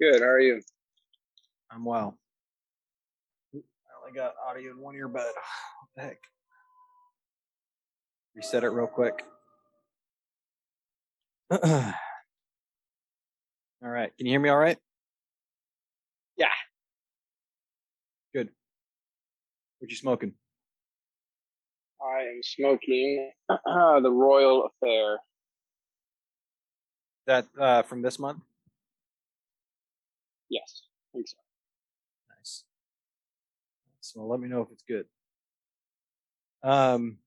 Good. How are you? I'm well. I only got audio in one earbud. What the heck? Reset it real quick. all right. Can you hear me all right? Yeah. Good. What you smoking? I am smoking the Royal Affair. That uh, from this month? Yes, I think so. Nice. So let me know if it's good. Um.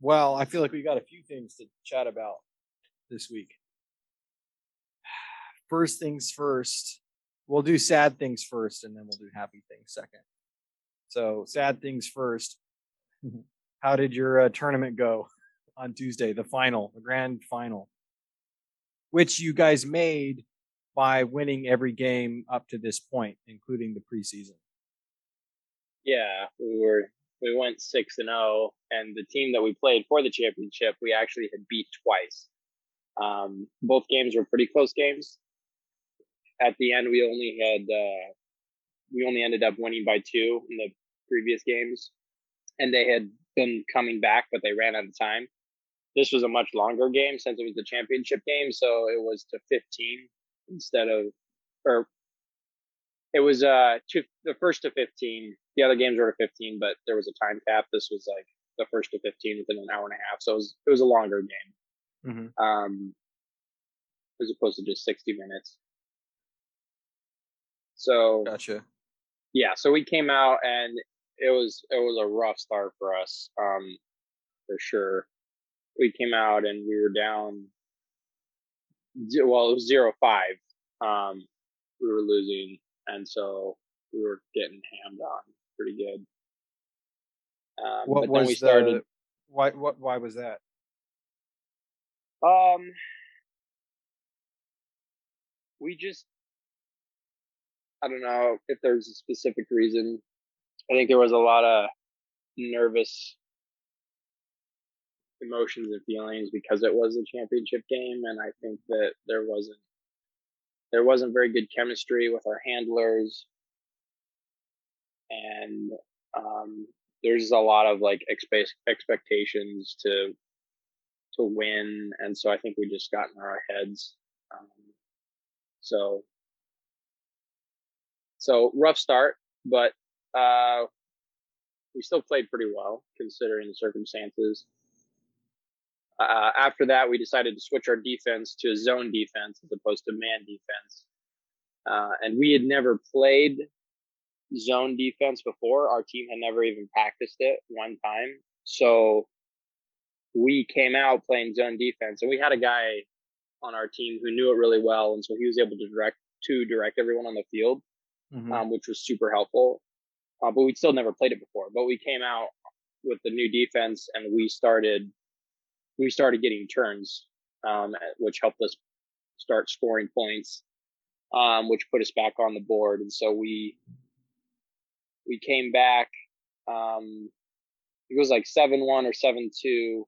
Well, I feel like we got a few things to chat about this week. First things first, we'll do sad things first, and then we'll do happy things second. So, sad things first. How did your uh, tournament go on Tuesday? The final, the grand final, which you guys made by winning every game up to this point, including the preseason. Yeah, we were we went six and zero, and the team that we played for the championship, we actually had beat twice. Um, both games were pretty close games. At the end, we only had uh, we only ended up winning by two in the previous games, and they had been coming back, but they ran out of time. This was a much longer game since it was the championship game, so it was to 15 instead of, or it was uh to the first to 15. The other games were to 15, but there was a time cap. This was like the first to 15 within an hour and a half, so it was it was a longer game, Mm-hmm. um, as opposed to just 60 minutes. So Gotcha. yeah, so we came out and it was it was a rough start for us, um, for sure. We came out and we were down. Well, it was zero five. Um, we were losing, and so we were getting hammed on pretty good. Um, What but was then we started. the why? What? Why was that? Um, we just, I don't know if there's a specific reason. I think there was a lot of nervous emotions and feelings because it was a championship game, and I think that there wasn't there wasn't very good chemistry with our handlers, and um, there's a lot of like expe- expectations to to win, and so I think we just got in our heads. Um, so, so rough start, but uh, we still played pretty well considering the circumstances. Uh, after that, we decided to switch our defense to a zone defense as opposed to man defense. Uh, and we had never played zone defense before. Our team had never even practiced it one time. So we came out playing zone defense, and we had a guy on our team who knew it really well, and so he was able to direct to direct everyone on the field, Mhm. um, which was super helpful. Uh, but we'd still never played it before. But we came out with the new defense, and we started we started getting turns, um, which helped us start scoring points, um, which put us back on the board. And so we we came back. Um, it was like seven one or seven two,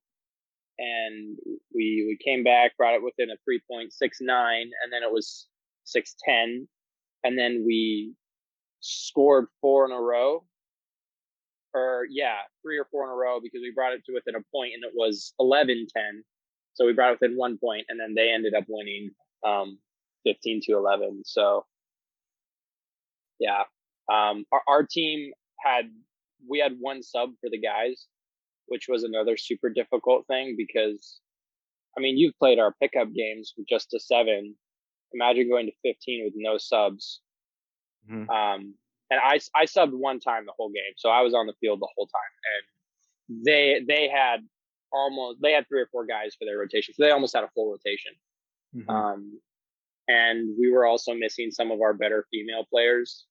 and we we came back, brought it within a three point six nine, and then it was six ten, and then we scored four in a row. Or yeah, three or four in a row because we brought it to within a point, and it was 11-10. So we brought it within one point, and then they ended up winning um, fifteen to eleven. So yeah, um, our, our team had we had one sub for the guys, which was another super difficult thing because, I mean, you've played our pickup games with just a seven. Imagine going to 15 with no subs. Mhm. Um, and I, I subbed one time the whole game, so I was on the field the whole time. And they they had almost they had three or four guys for their rotation, so they almost had a full rotation. Mhm. Um, and we were also missing some of our better female players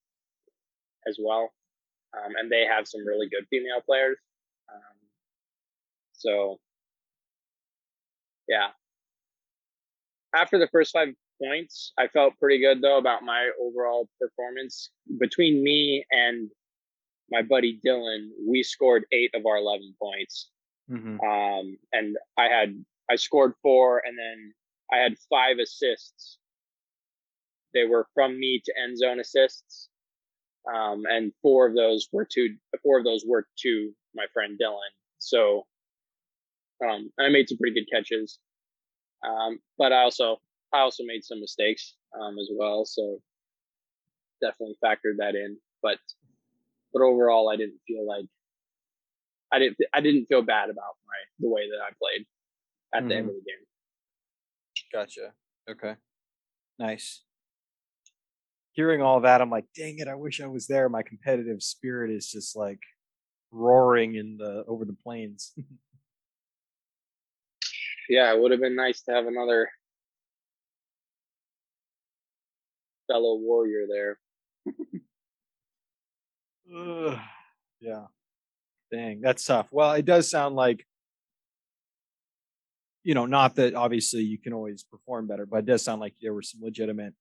as well. Um, and they have some really good female players. Um, so, yeah. After the first five points, I felt pretty good though about my overall performance. Between me and my buddy Dylan, we scored eight of our 11 points Mhm. um, and I had I scored four, and then I had five assists they were from me to end zone assists. Um, and four of those were to four of those were to my friend Dylan. So um, I made some pretty good catches. Um, but I also I also made some mistakes um, as well. So definitely factored that in. But but overall, I didn't feel like I didn't I didn't feel bad about my the way that I played at mm-hmm. the end mm-hmm. of the game. Gotcha. Okay. Nice. Hearing all that, I'm like, dang it! I wish I was there. My competitive spirit is just like roaring in the over the plains. yeah, it would have been nice to have another fellow warrior there. yeah. Dang, that's tough. Well, it does sound like, you know, not that obviously you can always perform better, but it does sound like there were some legitimate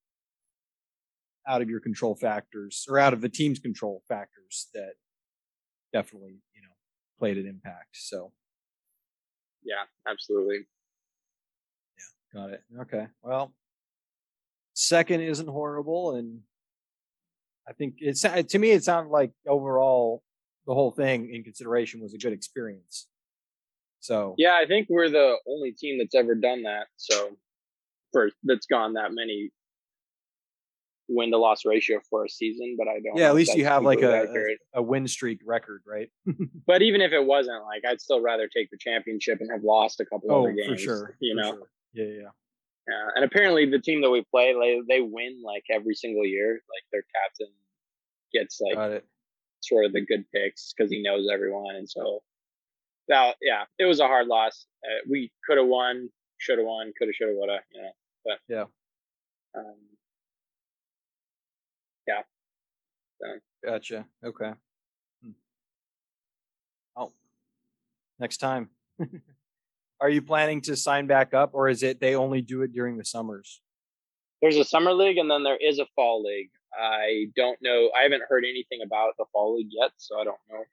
out of your control factors or out of the team's control factors that definitely, you know, played an impact. So, yeah, absolutely. Yeah, got it. Okay. Well, second isn't horrible. And I think it's, to me, it sounded like overall the whole thing in consideration was a good experience. So yeah, I think we're the only team that's ever done that. So for that's gone that many win to loss ratio for a season, but I don't. Yeah, at least you have like a, a, a win streak record, right? but even if it wasn't, like I'd still rather take the championship and have lost a couple oh, other games. for sure. You for know. Sure. Yeah, yeah. Yeah, and apparently the team that we play, they, they win like every single year. Like their captain gets like sort of the good picks because he knows everyone, and so that yeah, it was a hard loss. Uh, we could have won, should have won, could have, should have, would have, you know. But yeah, um, yeah. So. Gotcha. Okay. Hmm. Oh, next time. Are you planning to sign back up, or is it they only do it during the summers? There's a summer league, and then there is a fall league. I don't know. I haven't heard anything about the fall league yet, so I don't know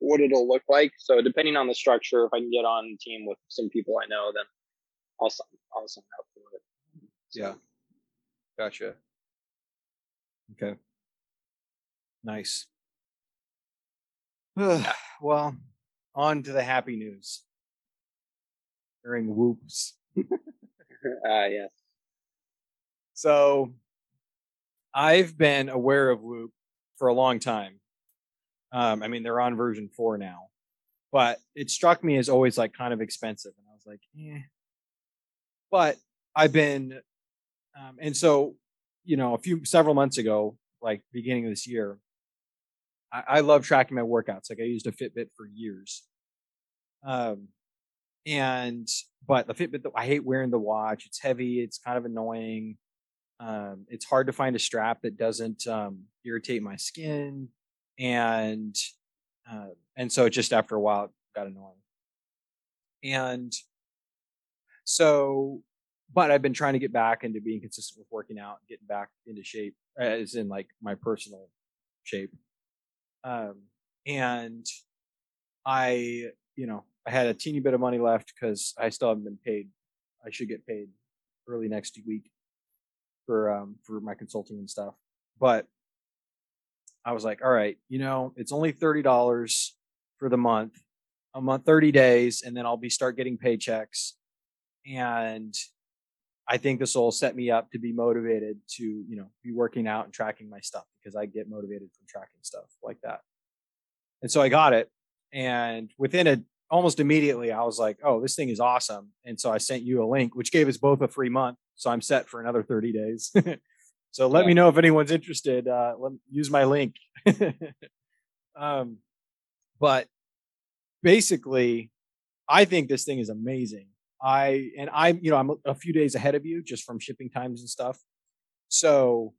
what it'll look like. So depending on the structure, if I can get on team with some people I know, then I'll sign. I'll sign up for it. So. Yeah. Gotcha. Okay. Nice. well, on to the happy news. During whoops. Ah, uh, yes. So I've been aware of Whoop for a long time. Um, I mean, they're on version four now, but it struck me as always like kind of expensive, and I was like, eh. But I've been, um, and so you know, a few several months ago, like beginning of this year, I, I love tracking my workouts. Like I used a Fitbit for years, um, and but the Fitbit, I hate wearing the watch. It's heavy. It's kind of annoying. Um, it's hard to find a strap that doesn't um, irritate my skin, and uh, and so it just after a while it got annoying. And so, but I've been trying to get back into being consistent with working out, getting back into shape, as in like my personal shape. Um, and I, you know, I had a teeny bit of money left because I still haven't been paid. I should get paid early next week for um for my consulting and stuff. But I was like, all right, you know, it's only thirty dollars for the month, a month, thirty days, and then I'll be start getting paychecks, and I think this will set me up to be motivated to you know be working out and tracking my stuff because I get motivated from tracking stuff like that. And so I got it, and within a almost immediately I was like, oh, this thing is awesome. And so I sent you a link, which gave us both a free month. So I'm set for another 30 days. so let yeah. me know if anyone's interested. Uh, let use my link. um, but basically, I think this thing is amazing. I and I'm, you know, I'm a few days ahead of you just from shipping times and stuff. So,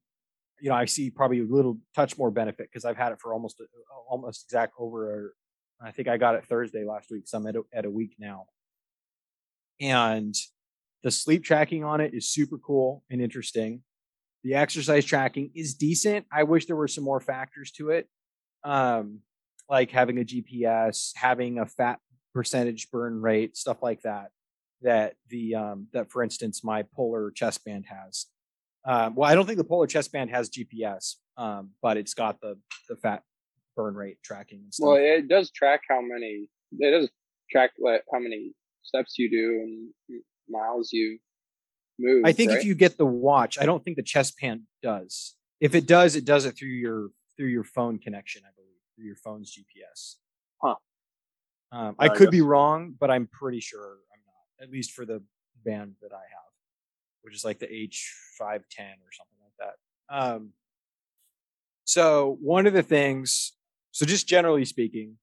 you know, I see probably a little touch more benefit because I've had it for almost almost exact over. I think I got it Thursday last week, so I'm at a, at a week now. And the sleep tracking on it is super cool and interesting. The exercise tracking is decent. I wish there were some more factors to it, um, like having a GPS, having a fat percentage burn rate, stuff like that. That the um, that for instance my polar chest band has. Um, well, I don't think the Polar Chest Band has GPS, um, but it's got the the fat burn rate tracking and stuff. Well, it does track how many. It does track like how many steps you do and miles you move. I think right? if you get the watch, I don't think the chest band does. If it does, it does it through your through your phone connection, I believe, through your phone's GPS. Huh. Um, I could be wrong, but I'm pretty sure I'm not. At least for the band that I have, which is like the H510 or something like that. Um, so one of the things, so just generally speaking,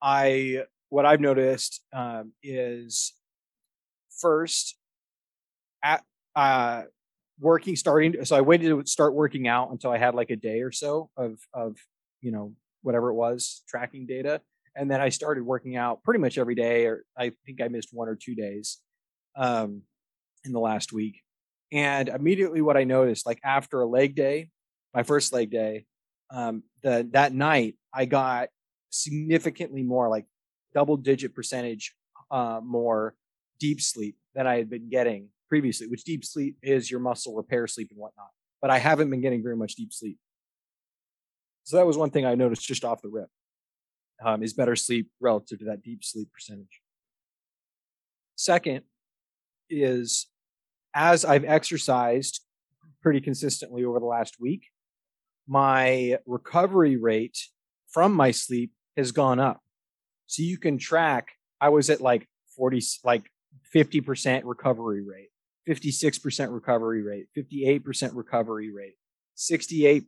I what I've noticed um, is first at uh working starting so i waited to start working out until i had like a day or so of of you know whatever it was tracking data. And then i started working out pretty much every day or i think i missed one or two days um in the last week. And immediately what i noticed like after a leg day my first leg day um the that night i got significantly more like double digit percentage uh more deep sleep than I had been getting previously, which deep sleep is your muscle repair sleep and whatnot. But I haven't been getting very much deep sleep. So that was one thing I noticed just off the rip. Um, is better sleep relative to that deep sleep percentage. Second is as I've exercised pretty consistently over the last week, my recovery rate from my sleep has gone up. So you can track, I was at like 40, like 50% recovery rate, 56% recovery rate, 58% recovery rate, 68%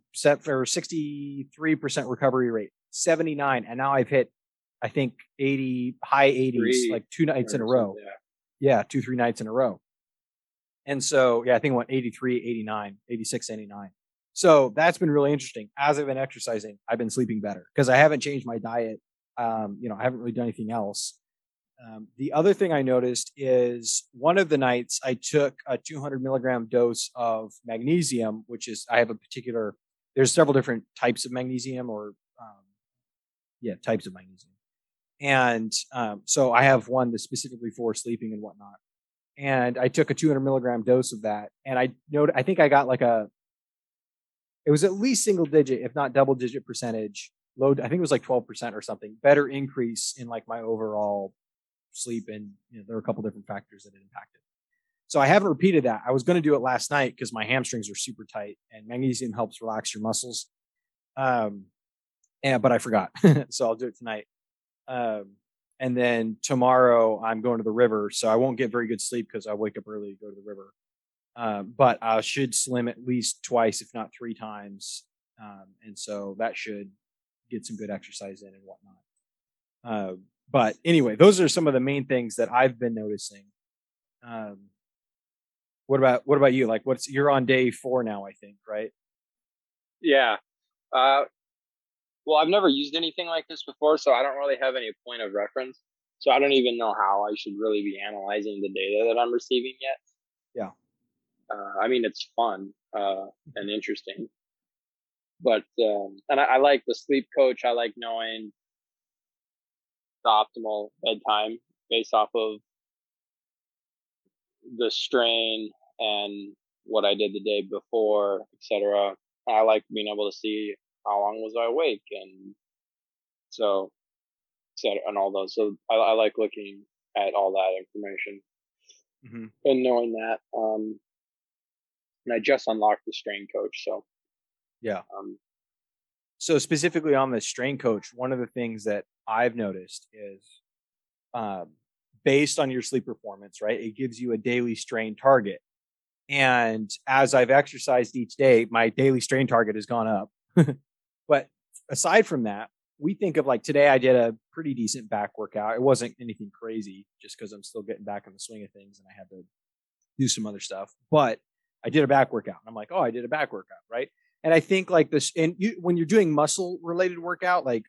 or 63% recovery rate, 79. And now I've hit, I think 80, high 80s, Three like two nights in a row. yeah. Yeah, two, three nights in a row. And so, yeah, I think it went 83, 89, 86, 89. So that's been really interesting. As I've been exercising, I've been sleeping better because I haven't changed my diet. Um, you know, I haven't really done anything else. Um, the other thing I noticed is one of the nights I took a 200 milligram dose of magnesium, which is, I have a particular, there's several different types of magnesium or, um, yeah, types of magnesium. And um, so I have one that's specifically for sleeping and whatnot. And I took a 200 milligram dose of that, and I noted I think I got like a, it was at least single digit, if not double digit percentage. Low, I think it was like 12 percent or something. Better increase in like my overall sleep, and you know, there were a couple different factors that it impacted. So I haven't repeated that. I was going to do it last night because my hamstrings are super tight, and magnesium helps relax your muscles. Um, and but I forgot, so I'll do it tonight. Um, and then tomorrow I'm going to the river, so I won't get very good sleep because I wake up early to go to the river. Um, but I should slim at least twice, if not three times, um, and so that should get some good exercise in and whatnot. Uh, but anyway, those are some of the main things that I've been noticing. Um, what about what about you? Like, what's you're on day four now? I think, right? Yeah. Uh, well, I've never used anything like this before, so I don't really have any point of reference. So I don't even know how I should really be analyzing the data that I'm receiving yet. Yeah. Uh, I mean, it's fun uh, and interesting, but um, and I, I like the sleep coach. I like knowing the optimal bedtime based off of the strain and what I did the day before, etc. I like being able to see how long was I awake and so etc. and all those. So I, I like looking at all that information Mm-hmm. and knowing that. Um, and I just unlocked the strain coach, so Yeah. um, So specifically on the strain coach, one of the things that I've noticed is um, based on your sleep performance, right? It gives you a daily strain target. And as I've exercised each day, my daily strain target has gone up. but aside from that, we think of like today I did a pretty decent back workout. It wasn't anything crazy just because I'm still getting back in the swing of things and I had to do some other stuff. But I did a back workout. And I'm like, oh, I did a back workout, right? And I think like this, and you, when you're doing muscle related workout, like,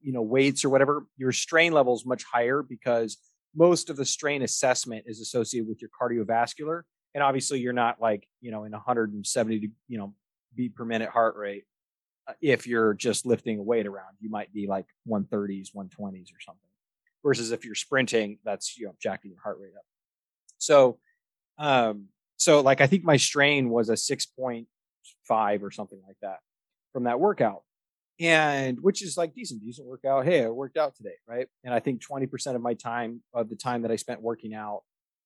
you know, weights or whatever, your strain level is much higher because most of the strain assessment is associated with your cardiovascular. And obviously you're not like, you know, in 170, you know, beat per minute heart rate. uh, If you're just lifting a weight around, you might be like 130s, 120s or something. Versus if you're sprinting, that's, you know, jacking your heart rate up. So, um, so like I think my strain was a six point five or something like that from that workout, and which is like decent, decent workout. Hey, I worked out today, right? And I think twenty percent of my time of the time that I spent working out,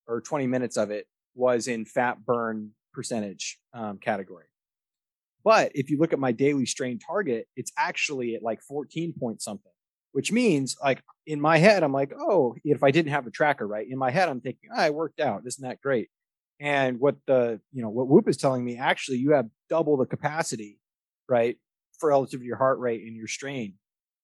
or twenty minutes of it, was in fat burn percentage um, category. But if you look at my daily strain target, it's actually at like 14 point something, which means like in my head, I'm like, oh, if I didn't have a tracker, right? In my head, I'm thinking, oh, I worked out. Isn't that great? And what the, you know, what Whoop is telling me, actually, you have double the capacity, right? For relative to your heart rate and your strain.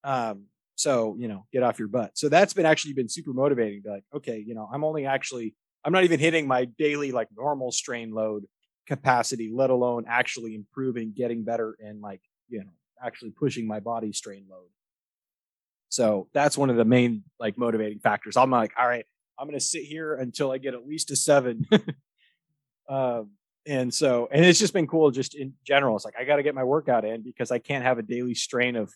Um, so, you know, get off your butt. So that's been actually been super motivating. Be like, okay, you know, I'm only actually, I'm not even hitting my daily like normal strain load capacity, let alone actually improving, getting better, and like, you know, actually pushing my body strain load. So that's one of the main like motivating factors. I'm like, all right, I'm going to sit here until I get at least a seven. um, and so, and it's just been cool just in general. It's like, I got to get my workout in because I can't have a daily strain of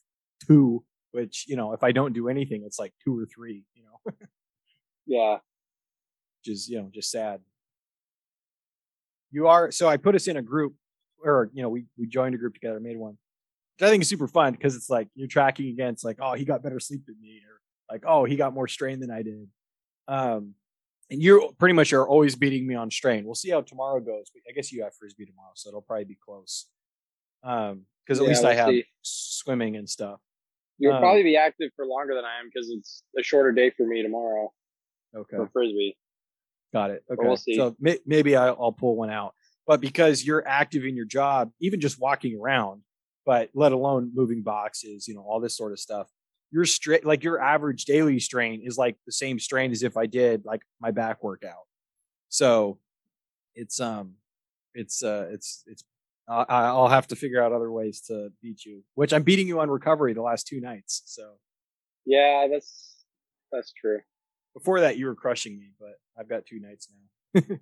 two, which, you know, if I don't do anything, it's like two or three, you know? yeah. Which is, you know, just sad. You are, so I put us in a group or, you know, we, we joined a group together, made one. Which I think is super fun because it's like you're tracking against like, oh, he got better sleep than me, or like, oh, he got more strain than I did. Um, and you pretty much are always beating me on strain. We'll see how tomorrow goes. I guess you have frisbee tomorrow, so it'll probably be close. Um, because at Yeah, least we'll I have see. swimming and stuff. You'll Um, probably be active for longer than I am because it's a shorter day for me tomorrow Okay, for frisbee. got it. Okay, we'll so may, maybe I'll pull one out. But because you're active in your job, even just walking around, but let alone moving boxes, you know, all this sort of stuff, your straight like your average daily strain is like the same strain as if I did like my back workout. So it's um it's uh it's it's I I'll have to figure out other ways to beat you, which I'm beating you on recovery the last two nights. So Yeah, that's that's true. before that, you were crushing me, but I've got two nights now.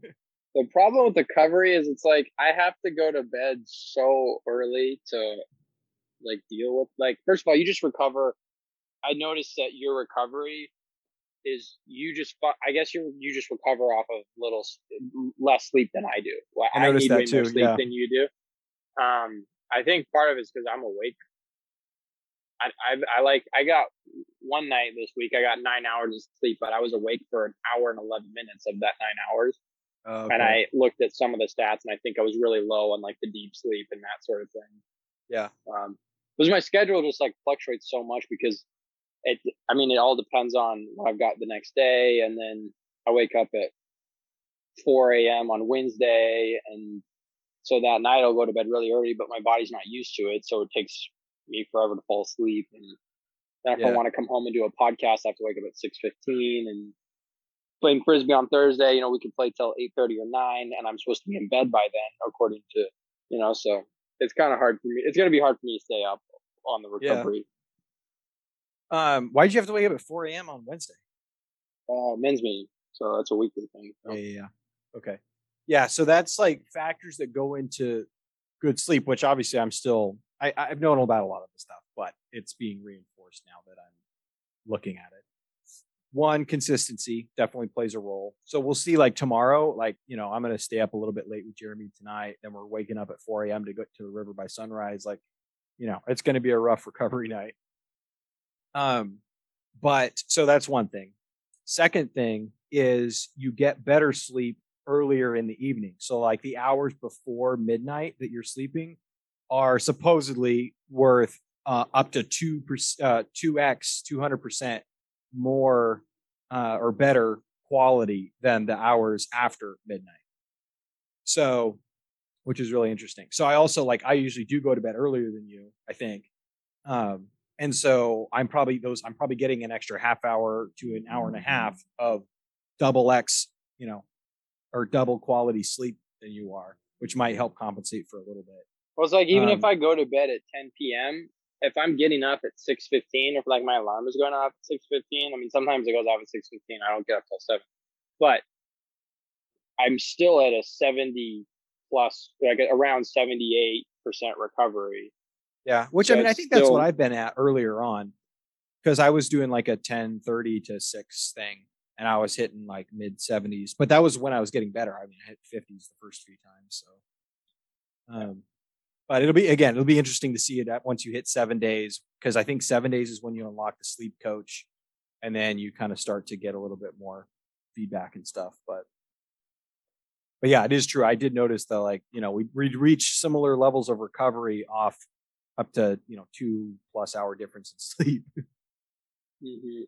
The problem with the recovery is it's like I have to go to bed so early to like deal with like first of all you just recover. I noticed that your recovery is you just I guess you you just recover off of little less sleep than I do. Well, I noticed need that way more sleep yeah. than you do. Um, I think part of it's because I'm awake. I, I I like I got one night this week I got nine hours of sleep, but I was awake for an hour and eleven minutes of that nine hours Uh, and I looked at some of the stats, and I think I was really low on like the deep sleep and that sort of thing. yeah, Um, because my schedule just like fluctuates so much because it. I mean, it all depends on what I've got the next day, and then I wake up at 4 a.m. on Wednesday, and so that night I'll go to bed really early, but my body's not used to it, so it takes me forever to fall asleep. And then if I want to come home and do a podcast, I have to wake up at 6:15 and playing frisbee on Thursday. You know, we can play till 8:30 or 9, and I'm supposed to be in bed by then, according to you know. So it's kind of hard for me. It's gonna be hard for me to stay up on the Yeah. Um, why did you have to wake up at 4 a.m. on Wednesday? Uh, men's meeting, so that's a weekly thing. so. Yeah, yeah, yeah. Okay. Yeah, so that's like factors that go into good sleep, which obviously I'm still I, I've known about a lot of this stuff, but it's being reinforced now that I'm looking at it. One, consistency definitely plays a role. So we'll see like tomorrow, like, you know, I'm gonna stay up a little bit late with Jeremy tonight, then we're waking up at 4 a.m. to go to the river by sunrise. Like, you know, it's gonna be a rough recovery night. Um, but so that's one thing. Second thing is you get better sleep earlier in the evening. So like the hours before midnight that you're sleeping are supposedly worth uh, up to two uh, two x two hundred percent more uh, or better quality than the hours after midnight. So, which is really interesting. So I also like I usually do go to bed earlier than you. I think. Um, and so I'm probably those I'm probably getting an extra half hour to an hour and a half of double X, you know, or double quality sleep than you are, which might help compensate for a little bit. Well, it's like even if Um, I go to bed at 10 p.m., if I'm getting up at 6:15, if like my alarm is going off at 6:15, I mean sometimes it goes off at 6:15. I don't get up till seven, but I'm still at a 70 plus, like around 78 percent recovery. Yeah, which I mean, I think that's what I've been at earlier on, because I was doing like a ten thirty to six thing, and I was hitting like mid seventies. But that was when I was getting better. I mean, I hit fifties the first few times. So, um, but it'll be again, it'll be interesting to see it at once you hit seven days because I think seven days is when you unlock the sleep coach, and then you kind of start to get a little bit more feedback and stuff. But but yeah, it is true. I did notice that like you know we we reach similar levels of recovery off up to you know two plus hour difference in sleep. Mhm.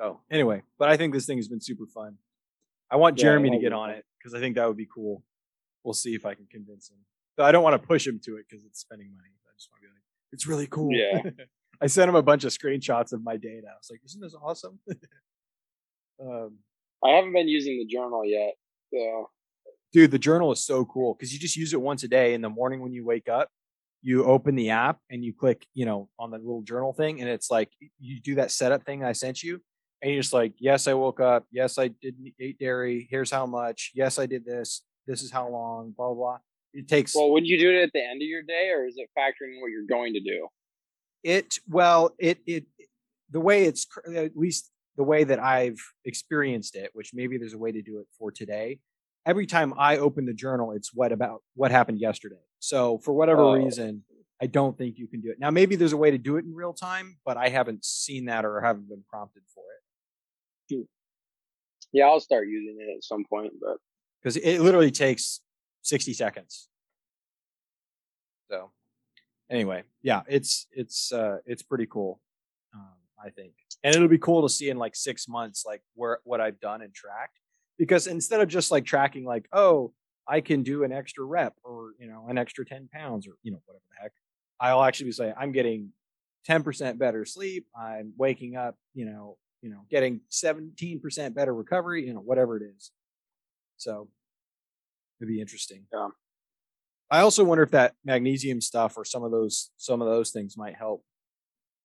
So anyway, but I think this thing has been super fun. I want Yeah, Jeremy to get on it because I think that would be cool. We'll see if I can convince him. So I don't want to push him to it because it's spending money. I just want to be like, it's really cool. Yeah. I sent him a bunch of screenshots of my data. I was like, isn't this awesome? um, I haven't been using the journal yet. So dude, the journal is so cool because you just use it once a day in the morning when you wake up. You open the app and you click, you know, on the little journal thing, and it's like you do that setup thing I sent you, and you're just like, yes, I woke up. Yes, I didn't eat dairy. Here's how much. Yes, I did this. This is how long. Blah blah. blah. It takes well, would you do it at the end of your day or is it factoring what you're going to do? it well it it the way it's at least the way that i've experienced it which maybe there's a way to do it for today every time i open the journal it's what about what happened yesterday so for whatever Oh. reason i don't think you can do it. Now maybe there's a way to do it in real time but i haven't seen that or haven't been prompted for it. Yeah, I'll start using it at some point, but because it literally takes 60 seconds. So anyway yeah it's it's uh it's pretty cool um i think. And it'll be cool to see in like six months like where what i've done and tracked because instead of just like tracking like oh i can do an extra rep or you know an extra 10 pounds or you know whatever the heck i'll actually be saying i'm getting 10% better sleep i'm waking up you know you know getting 17% better recovery you know whatever it is so it'd be interesting. Yeah. I also wonder if that magnesium stuff or some of those some of those things might help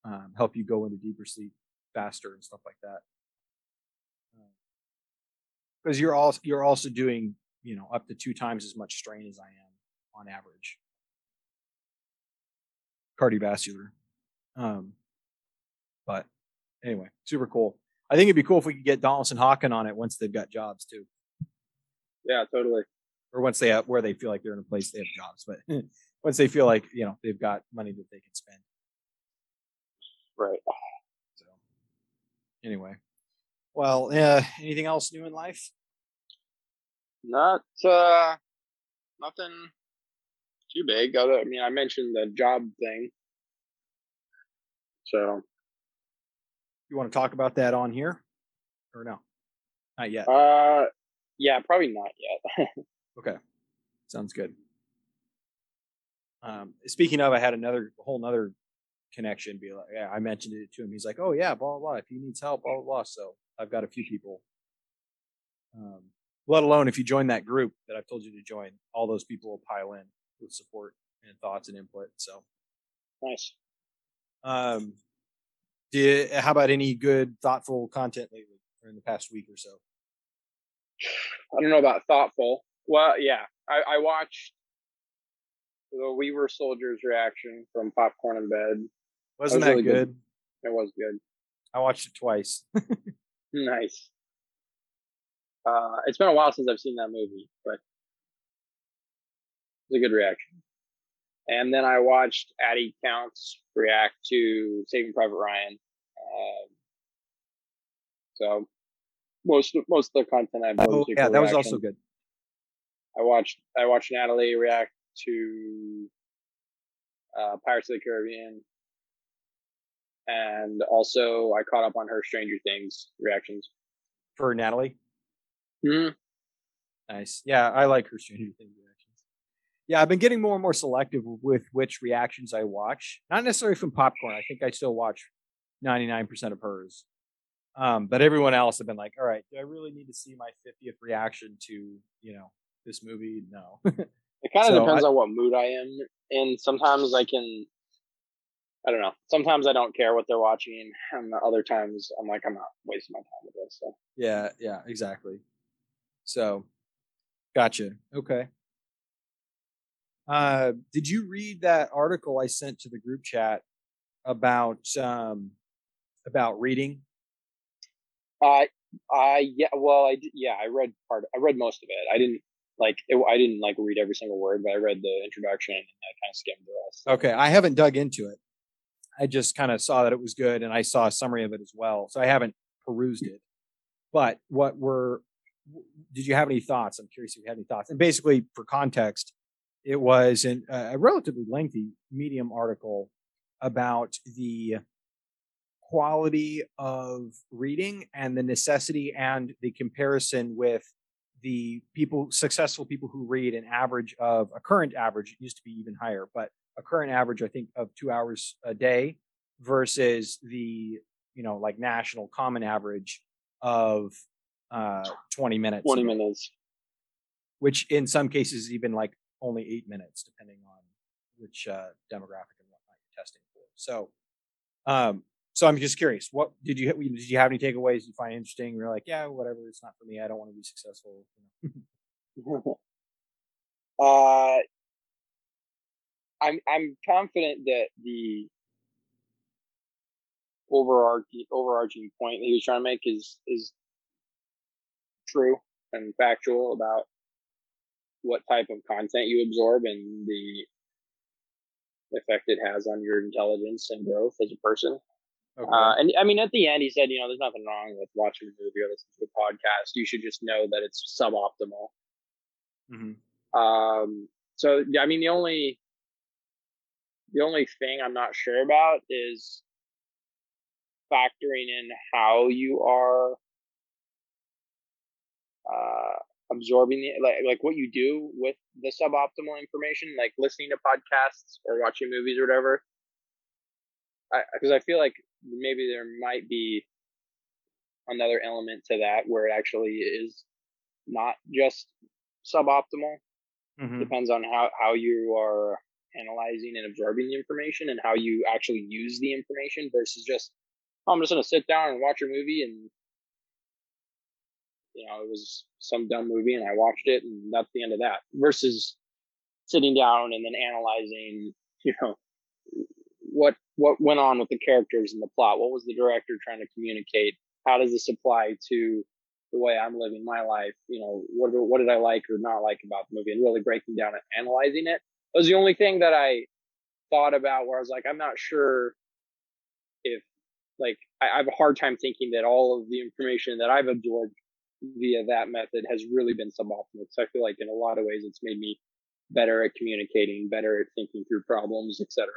um, help you go into deeper sleep faster and stuff like that. Because you're also you're also doing you know up to two times as much strain as I am on average. Cardiovascular. Um, but anyway, super cool. I think it'd be cool if we could get Donaldson Hawken on it once they've got jobs too yeah, totally. or once they have where they feel like they're in a place they have jobs, but once they feel like you know they've got money that they can spend. Right. So anyway, well, uh, anything else new in life? Not uh nothing too big. Other I mean I mentioned the job thing. So You want to talk about that on here, or no? Not yet. uh yeah, probably not yet. Okay, sounds good. Um, speaking of, I had another whole another connection. Be like, yeah, I mentioned it to him. He's like, oh yeah, blah blah. blah. If he needs help, blah blah blah. So I've got a few people. Um, let alone if you join that group that I've told you to join, all those people will pile in with support and thoughts and input. So, nice. um, did how about any good thoughtful content lately or in the past week or so? I don't know about thoughtful. Well, yeah, I, I watched the We Were Soldiers reaction from Popcorn in Bed. Wasn't was that really good. good? It was good. I watched it twice. Nice. Uh, it's been a while since I've seen that movie, but it's a good reaction. And then I watched Addie Counts react to Saving Private Ryan. Um, so most most of the content I've Oh yeah, that was also good. I watched I watched Natalie react to uh, Pirates of the Caribbean, and also I caught up on her Stranger Things reactions. for Natalie. Hmm Nice. Yeah, I like her Stranger Things reactions. Yeah, I've been getting more and more selective with which reactions I watch. Not necessarily from popcorn. I think I still watch 99% of hers. Um, but everyone else have been like, all right, do I really need to see my 50th reaction to, you know, this movie? No. It kind of So depends I- on what mood I am in. Sometimes I can, I don't know. Sometimes I don't care what they're watching, and other times I'm like, I'm not wasting my time with this. So yeah, yeah, exactly. So, gotcha. Okay. Uh, did you read that article I sent to the group chat about um about reading? uh, Uh yeah, well, I did, yeah, I read part. I read most of it. I didn't like. It, I didn't like read every single word, but I read the introduction and I kind of skimmed the rest. Okay, I haven't dug into it. I just kind of saw that it was good, and I saw a summary of it as well. So I haven't perused it. But what were? Did you have any thoughts? I'm curious if you had any thoughts. And basically, for context, it was an, a relatively lengthy Medium article about the quality of reading and the necessity and the comparison with the people successful people who read an average of a current average it used to be even higher but a current average i think of two hours a day versus the you know like national common average of uh 20 minutes 20 minutes which in some cases even like only eight minutes depending on which uh demographic and whatnot you're testing for so um so I'm just curious. What did you did you have any takeaways you find interesting? You're like, yeah, whatever. It's not for me. I don't want to be successful. uh, I'm I'm confident that the overarching overarching point he was trying to make is is true and factual about what type of content you absorb and the effect it has on your intelligence and growth as a person. Okay. Uh, and I mean, at the end, he said, you know, there's nothing wrong with watching a movie or listening to a podcast. You should just know that it's suboptimal. Mm-hmm. Um, so, I mean, the only the only thing I'm not sure about is factoring in how you are uh, absorbing the like like what you do with the suboptimal information, like listening to podcasts or watching movies or whatever. Because I, I feel like maybe there might be another element to that where it actually is not just suboptimal. Mm-hmm. Depends on how, how you are analyzing and absorbing the information and how you actually use the information versus just, oh, I'm just going to sit down and watch a movie and, you know, it was some dumb movie and I watched it and that's the end of that versus sitting down and then analyzing, you know, what what went on with the characters and the plot. What was the director trying to communicate? How does this apply to the way I'm living my life? You know, what what did I like or not like about the movie, and really breaking down and analyzing it. That was the only thing that I thought about where I was like, I'm not sure if like I, I have a hard time thinking that all of the information that I've absorbed via that method has really been suboptimal. So I feel like in a lot of ways it's made me better at communicating, better at thinking through problems, etc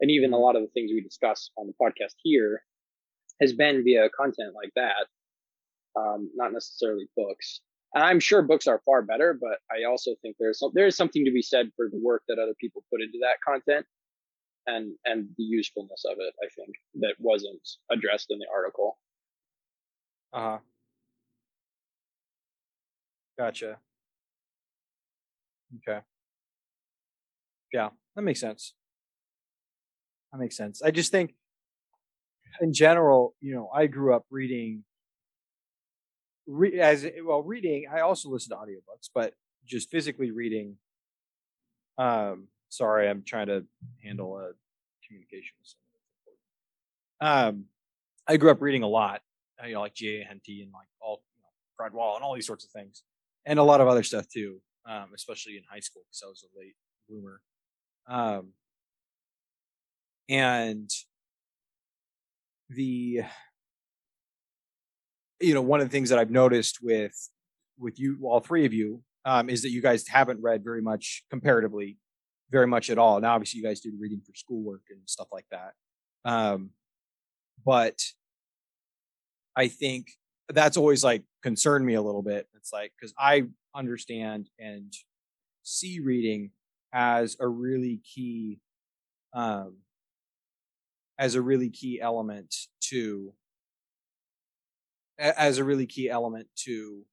and even a lot of the things we discuss on the podcast here has been via content like that, um, not necessarily books. And I'm sure books are far better, but I also think there's some, there is something to be said for the work that other people put into that content and and the usefulness of it. I think that wasn't addressed in the article. Uh huh. Gotcha. Okay. Yeah, that makes sense. That makes sense. I just think, in general, you know, I grew up reading. Re- as well, reading. I also listen to audiobooks, but just physically reading. Um, sorry, I'm trying to handle a communication with someone. Um, I grew up reading a lot, you know, like G.A. Henty and like all, you know, Fred Wall and all these sorts of things, and a lot of other stuff too, um, especially in high school because I was a late bloomer. Um, and the you know one of the things that i've noticed with with you all three of you um, is that you guys haven't read very much comparatively very much at all now obviously you guys do reading for schoolwork and stuff like that um, but i think that's always like concerned me a little bit. It's like because i understand and see reading as a really key um, as a really key element to as a really key element to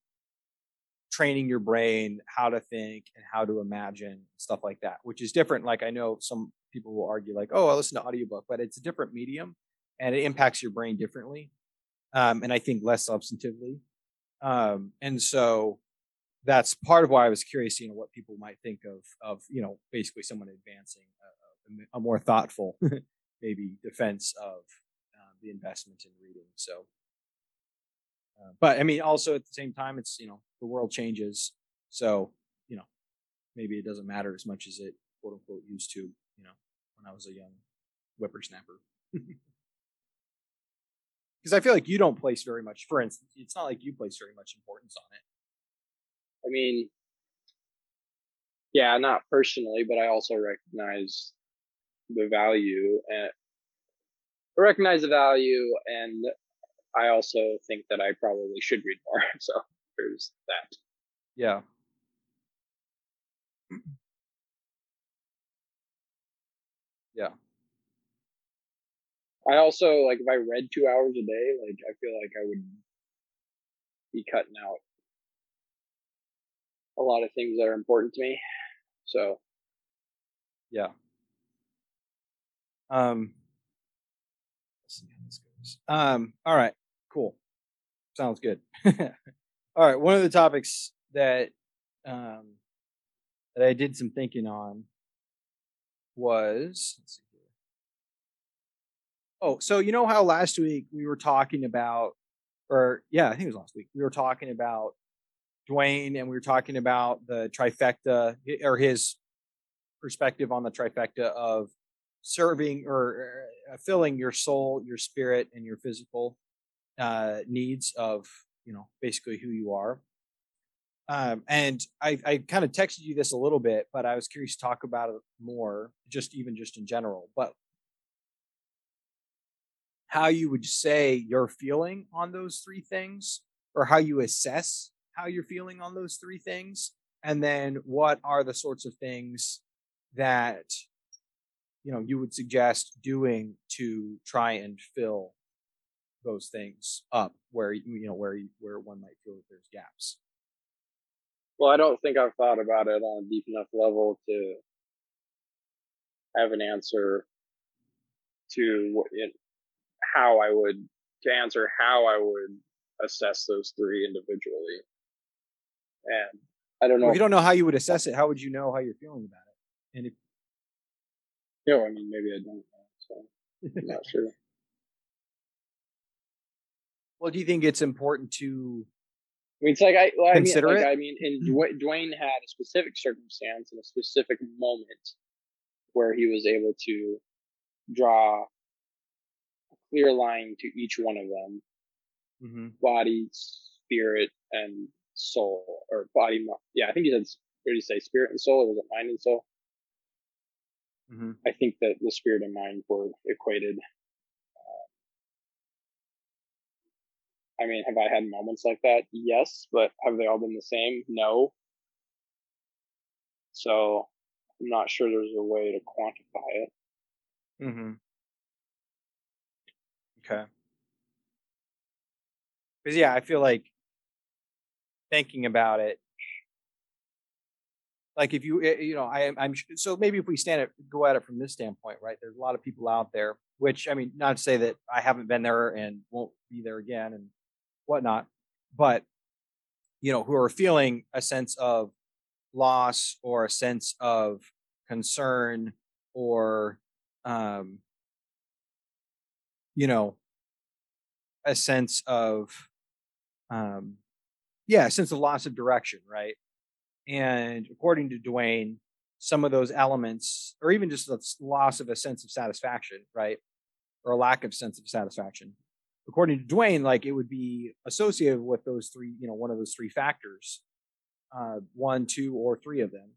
training your brain how to think and how to imagine stuff like that which is different. Like i know some people will argue like oh i listen to audiobook but it's a different medium and it impacts your brain differently um, and i think less substantively um, and so that's part of why i was curious you know what people might think of of you know basically someone advancing a, a more thoughtful maybe defense of uh, the investment in reading. So, Uh, but I mean, also at the same time, it's you know the world changes, so you know maybe it doesn't matter as much as it quote unquote used to. You know, when I was a young whippersnapper. Because I feel like you don't place very much. For instance, it's not like you place very much importance on it. I mean, yeah, not personally, but I also recognize the value and I recognize the value, and I also think that I probably should read more. So there's that. Yeah. Yeah. I also like if I read two hours a day, like I feel like I would be cutting out a lot of things that are important to me. So Yeah. Um let's see how this goes. Um, all right, cool. Sounds good. all right, one of the topics that um that I did some thinking on was let's see. Oh, so you know how last week we were talking about or yeah, I think it was last week. We were talking about Dwayne and we were talking about the trifecta or his perspective on the trifecta of serving or uh, filling your soul, your spirit, and your physical uh, needs of you know basically who you are. Um, and I, I kind of texted you this a little bit, but I was curious to talk about it more, just even just in general. But how you would say you're feeling on those three things, or how you assess how you're feeling on those three things, and then what are the sorts of things that you know you would suggest doing to try and fill those things up where you know where you, where one might feel that there's gaps. well, I don't think I've thought about it on a deep enough level to have an answer to how I would to answer how I would assess those three individually. And I don't know. If you don't know how you would assess it, how would you know how you're feeling about it? And if you know, I mean, maybe I don't know. So I'm not sure. well, do you think it's important to I mean, it's like I, well, I mean, Consider like, it? I mean, and hmm. Dwayne, Dwayne had a specific circumstance and a specific moment where he was able to draw clear line to each one of them: mm-hmm. body, spirit, and soul, or body. Yeah, I think he said. What did he say? Spirit and soul, or was it mind and soul? Mm-hmm. I think that the spirit and mind were equated. I mean, have I had moments like that? Yes, but have they all been the same? No. So I'm not sure there's a way to quantify it. Mm-hmm. Okay. Because yeah, I feel like thinking about it, like if you eh, you know I I'm so maybe if we stand it go at it from this standpoint, right? There's a lot of people out there, which I mean, not to say that I haven't been there and won't be there again and whatnot, but you know, who are feeling a sense of loss or a sense of concern or um you know a sense of um yeah a sense of loss of direction right? And according to dwayne some of those elements or even just the loss of a sense of satisfaction right? Or a lack of sense of satisfaction. According to dwayne like it would be associated with those three you know one of those three factors uh one two or three of them.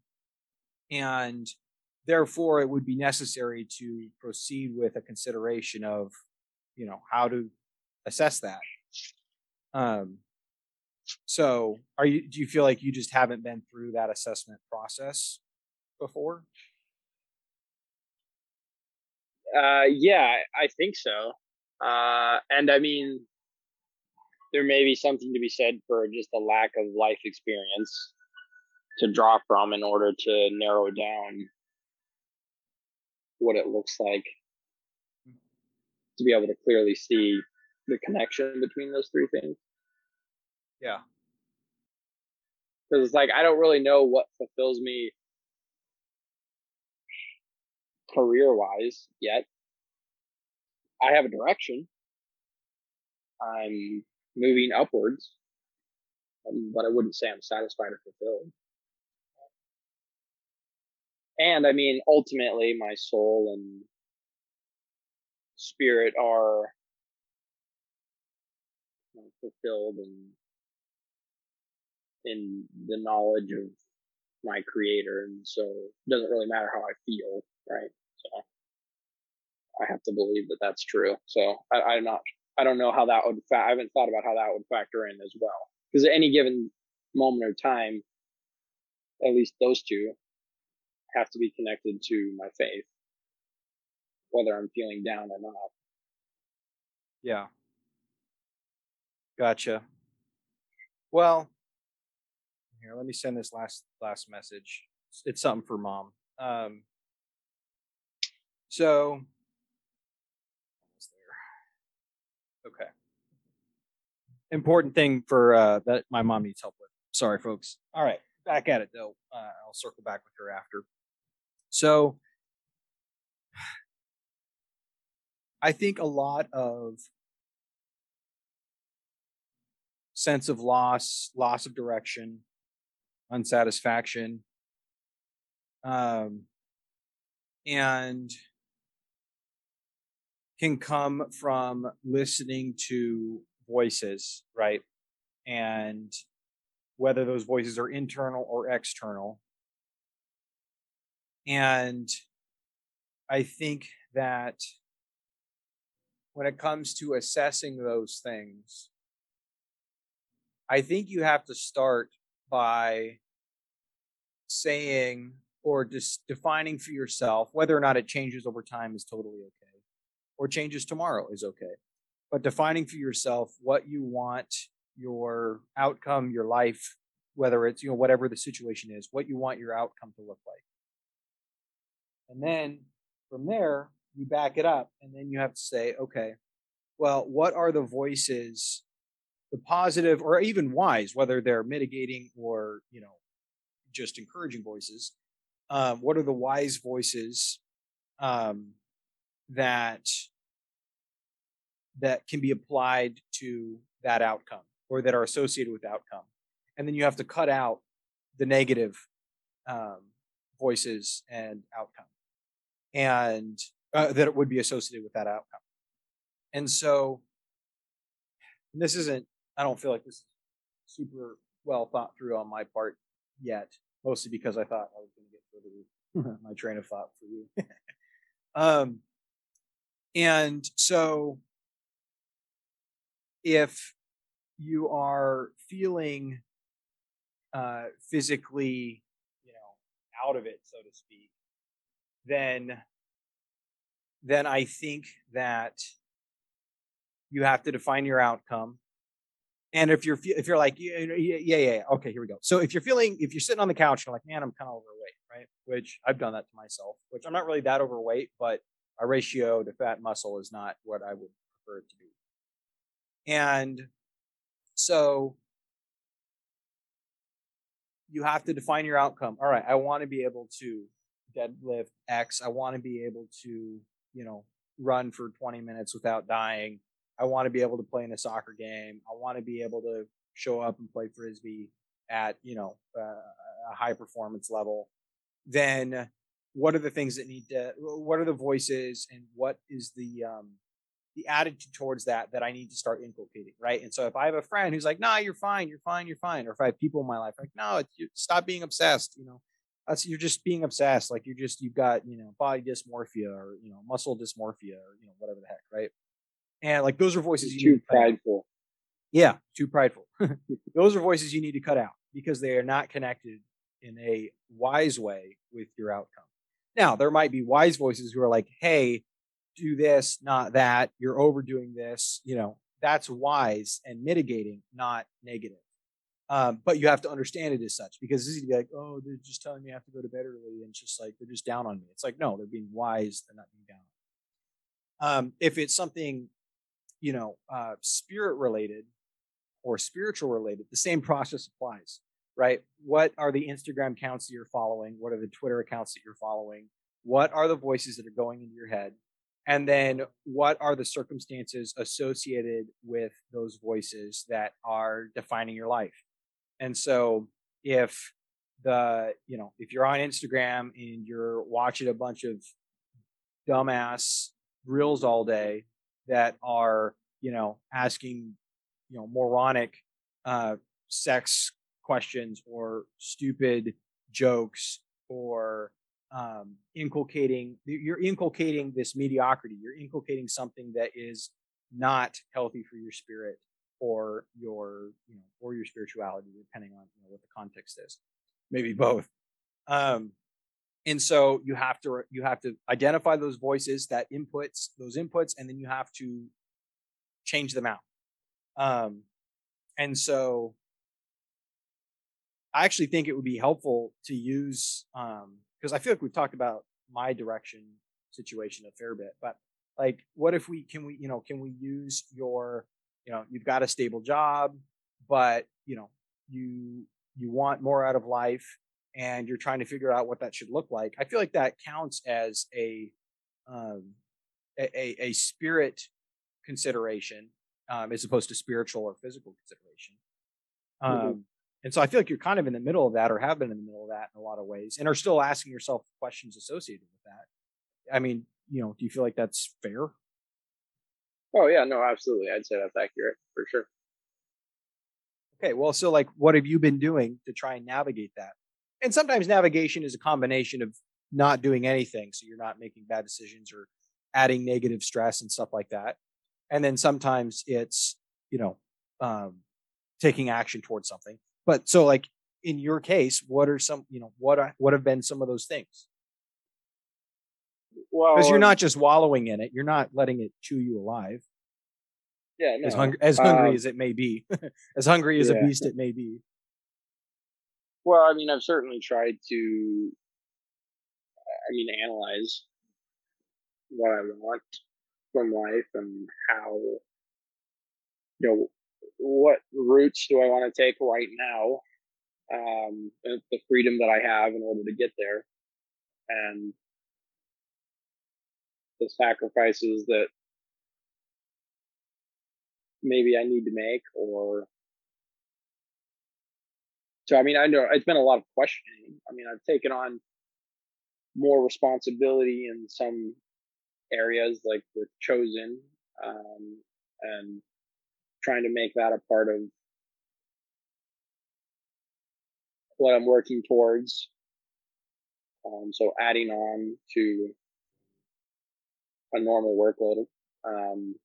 And therefore it would be necessary to proceed with a consideration of you know how to assess that. Um so are you do you feel like you just haven't been through that assessment process before? Uh, yeah, I think so. Uh, and I mean, there may be something to be said for just a lack of life experience to draw from in order to narrow down what it looks like to be able to clearly see the connection between those three things. yeah Because it's like I don't really know what fulfills me career wise yet. I have a direction. I'm moving upwards, um, but I wouldn't say I'm satisfied or fulfilled. And I mean, ultimately, my soul and spirit are fulfilled and in the knowledge of my creator and so it doesn't really matter how i feel right? So i have to believe that that's true. So I, i'm not i don't know how that would fa- i haven't thought about how that would factor in as well. Because at any given moment of time at least those two have to be connected to my faith whether i'm feeling down or not Yeah. Gotcha. Well, here, let me send this last last message. It's, it's something for mom. Um, so. Okay. Important thing for uh, that my mom needs help with. Sorry, folks. All right, back at it though. Uh, I'll circle back with her after. So, I think a lot of sense of loss, loss of direction, unsatisfaction, um, and can come from listening to voices, right? And whether those voices are internal or external. And I think that when it comes to assessing those things, I think you have to start by saying or just defining for yourself whether or not it changes over time is totally okay or changes tomorrow is okay. But defining for yourself what you want your outcome your life whether it's you know whatever the situation is what you want your outcome to look like. And then from there you back it up and then you have to say okay well what are the voices the positive or even wise whether they're mitigating or you know just encouraging voices um, what are the wise voices um, that that can be applied to that outcome or that are associated with outcome? And then you have to cut out the negative um, voices and outcome. And uh, that it would be associated with that outcome. And so this isn't i don't feel like this is super well thought through on my part yet mostly because i thought i was going to get further my train of thought for you. Um and so if you are feeling uh, physically, you know, out of it, so to speak, then then I think that you have to define your outcome. And if you're if you're like yeah yeah yeah, okay here we go. So if you're feeling if you're sitting on the couch and you're like man I'm kind of overweight right which I've done that to myself which I'm not really that overweight but our ratio to fat muscle is not what I would prefer it to be. And so you have to define your outcome. All right, I want to be able to deadlift X. I want to be able to, you know, run for 20 minutes without dying. I want to be able to play in a soccer game. I want to be able to show up and play frisbee at, you know, uh, a high performance level. Then what are the things that need to what are the voices and what is the um the attitude towards that that I need to start inculcating, right? And so if I have a friend who's like, "Nah, you're fine, you're fine, you're fine," or if I have people in my life like, "No, it's, you, stop being obsessed," you know, that's you're just being obsessed, like you're just you've got you know body dysmorphia or you know muscle dysmorphia or you know whatever the heck, right? And like those are voices It's you need too prideful Yeah, too prideful. those are voices you need to cut out because they are not connected in a wise way with your outcome. Now, there might be wise voices who are like, hey, do this, not that. You're overdoing this. You know, that's wise and mitigating, not negative. Um, but you have to understand it as such because this is be like, oh, they're just telling me I have to go to bed early, and it's just like they're just down on me. It's like, no, they're being wise, they're not being down. Um, if it's something, you know, uh, spirit related or spiritual related, the same process applies, right? What are the Instagram accounts that you're following? What are the Twitter accounts that you're following? What are the voices that are going into your head? and then what are the circumstances associated with those voices that are defining your life and so if the you know if you're on instagram and you're watching a bunch of dumbass reels all day that are you know asking you know moronic uh sex questions or stupid jokes or um, inculcating you're inculcating this mediocrity. You're inculcating something that is not healthy for your spirit or your you know or your spirituality depending on you know, what the context is. Maybe both. Um, and so you have to you have to identify those voices that inputs those inputs and then you have to change them out. Um, and so i actually think it would be helpful to use um, because I feel like we've talked about my direction situation a fair bit, but like, what if we can we you know can we use your you know you've got a stable job, but you know you you want more out of life and you're trying to figure out what that should look like. I feel like that counts as a um, a, a spirit consideration um, as opposed to spiritual or physical consideration. Um, mm-hmm. And so I feel like you're kind of in the middle of that or have been in the middle of that in a lot of ways and are still asking yourself questions associated with that. I mean, you know, do you feel like that's fair? Oh yeah, no, absolutely. I'd say that's accurate for sure. Okay, well, so like what have you been doing to try and navigate that? And sometimes navigation is a combination of not doing anything, so you're not making bad decisions or adding negative stress and stuff like that. And then sometimes it's, you know, um, taking action towards something. But so like in your case, what are some, you know, what are, what have been some of those things? Well, because you're not just wallowing in it, you're not letting it chew you alive. Yeah, no. as, hung- as hungry um, as it may be, as hungry as yeah. a beast it may be. Well, I mean, I've certainly tried to, I mean, analyze what I want from life and how, you know, what routes do I want to take right now? Um, the freedom that I have in order to get there, and the sacrifices that maybe I need to make, or so. I mean, I know it's been a lot of questioning. I mean, I've taken on more responsibility in some areas, like with chosen, um, and trying to make that a part of what I'm working towards. Um, so adding on to a normal workload. Um,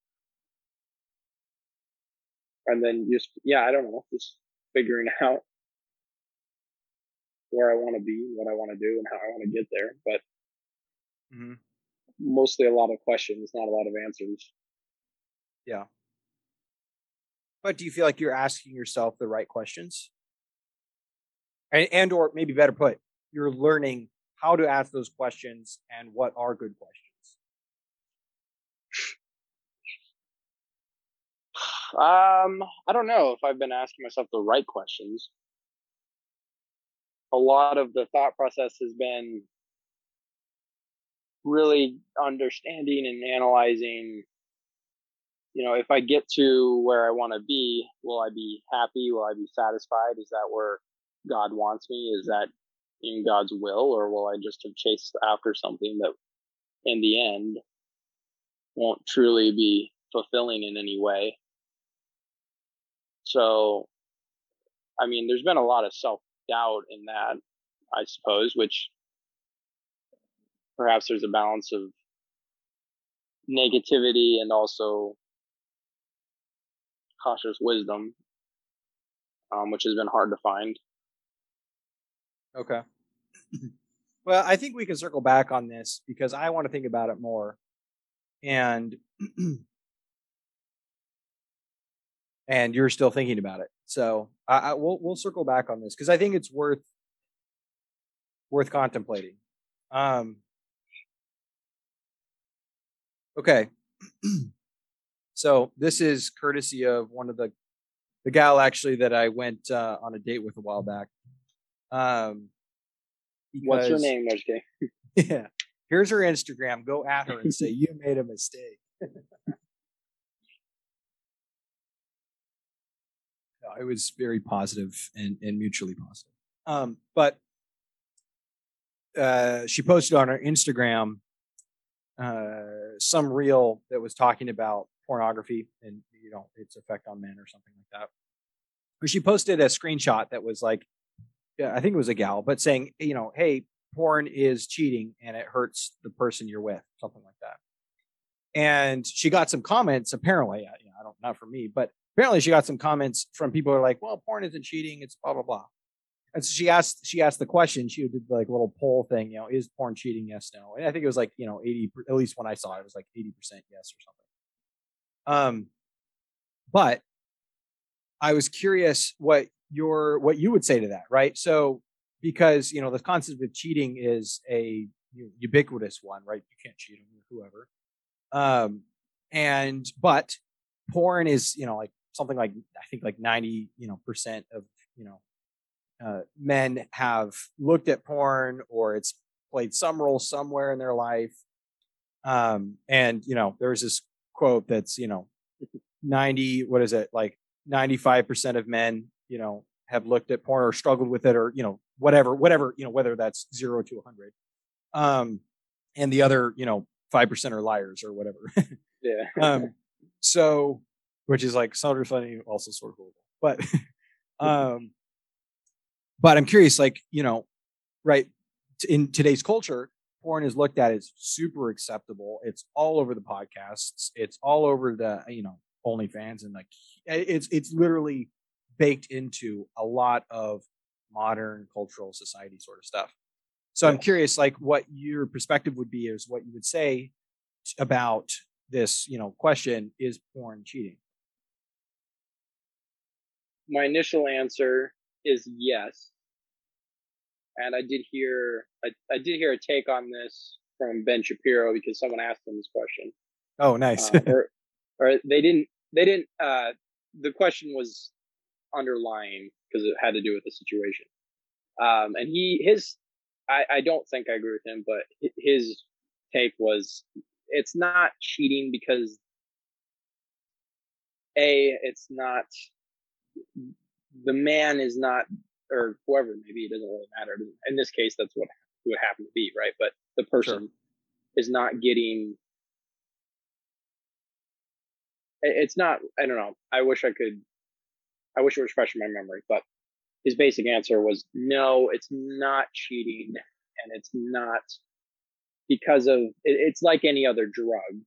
and then just, yeah, I don't know, just figuring out where I want to be, what I want to do, and how I want to get there. But mm-hmm. mostly a lot of questions, not a lot of answers. Yeah. But do you feel like you're asking yourself the right questions? And, and or maybe better put, you're learning how to ask those questions and what are good questions. Um, I don't know if I've been asking myself the right questions. A lot of the thought process has been really understanding and analyzing you know, if I get to where I want to be, will I be happy? Will I be satisfied? Is that where God wants me? Is that in God's will? Or will I just have chased after something that in the end won't truly be fulfilling in any way? So, I mean, there's been a lot of self doubt in that, I suppose, which perhaps there's a balance of negativity and also cautious wisdom, um, which has been hard to find. Okay. well, I think we can circle back on this because I want to think about it more, and and you're still thinking about it. So I, I we'll we'll circle back on this because I think it's worth worth contemplating. Um. Okay. So this is courtesy of one of the the gal actually that I went uh, on a date with a while back. Um, What's your name, Nojke? yeah. Here's her Instagram. Go at her and say you made a mistake. it was very positive and, and mutually positive. Um, but uh, she posted on her Instagram uh, some reel that was talking about pornography and you know its effect on men or something like that. But she posted a screenshot that was like, yeah, I think it was a gal, but saying, you know, hey, porn is cheating and it hurts the person you're with, something like that. And she got some comments. Apparently, you know, I don't not for me, but apparently she got some comments from people who are like, well, porn isn't cheating, it's blah blah blah. And so she asked she asked the question, she did like a little poll thing, you know, is porn cheating? Yes, no. And I think it was like, you know, 80 at least when I saw it, it was like 80% yes or something. Um but I was curious what your what you would say to that, right? So because you know the concept of cheating is a ubiquitous one, right? You can't cheat on whoever. Um and but porn is, you know, like something like I think like 90, you know, percent of, you know, uh, men have looked at porn or it's played some role somewhere in their life. Um, and you know, there's this quote that's, you know, 90, what is it? Like 95% of men, you know, have looked at porn or struggled with it or, you know, whatever, whatever, you know, whether that's zero to 100. Um, and the other, you know, 5% are liars or whatever. Yeah. um, so, which is like sort of funny, also sort of horrible. But, um, but I'm curious, like you know, right in today's culture, porn is looked at as super acceptable. It's all over the podcasts. It's all over the you know OnlyFans and like it's it's literally baked into a lot of modern cultural society sort of stuff. So I'm curious, like, what your perspective would be, is what you would say about this, you know, question: Is porn cheating? My initial answer is yes, and I did hear I, I did hear a take on this from Ben Shapiro because someone asked him this question. Oh, nice. uh, or, or they didn't they didn't. Uh, the question was underlying because it had to do with the situation. Um, and he his I, I don't think I agree with him, but his take was it's not cheating because a it's not the man is not or whoever maybe it doesn't really matter. In this case that's what would happen to be right? But the person sure. is not getting it's not i don't know. I wish i could i wish it was fresh in my memory but his basic answer was no it's not cheating and it's not because of it's like any other drug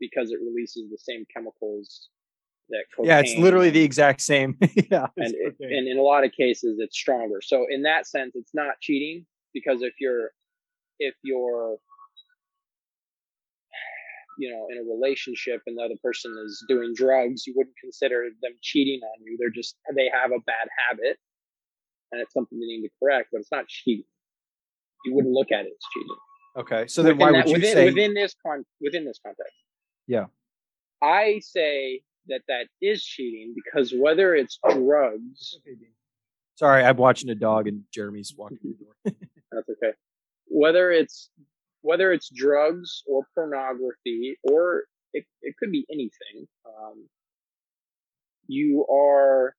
because it releases the same chemicals that cocaine. Yeah, it's literally the exact same. yeah, and it, and in a lot of cases, it's stronger. So in that sense, it's not cheating because if you're if you're you know in a relationship and the other person is doing drugs, you wouldn't consider them cheating on you. They're just they have a bad habit, and it's something they need to correct. But it's not cheating. You wouldn't look at it as cheating. Okay, so then why that, would you within, say within this con within this context? Yeah, I say that that is cheating because whether it's drugs. Sorry, I'm watching a dog and Jeremy's walking the door. That's okay. Whether it's whether it's drugs or pornography or it, it could be anything. Um, you are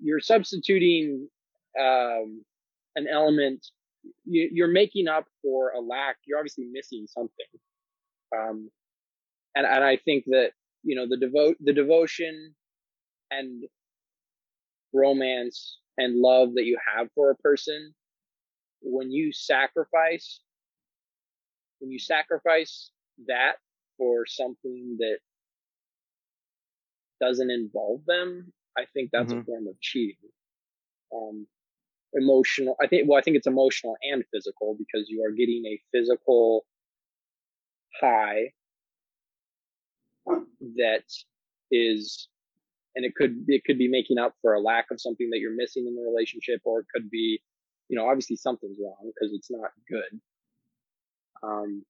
you're substituting um, an element. You, you're making up for a lack. You're obviously missing something. Um, and and I think that you know the devote the devotion and romance and love that you have for a person when you sacrifice when you sacrifice that for something that doesn't involve them i think that's mm-hmm. a form of cheating um emotional i think well i think it's emotional and physical because you are getting a physical high that is and it could it could be making up for a lack of something that you're missing in the relationship or it could be you know obviously something's wrong because it's not good. Um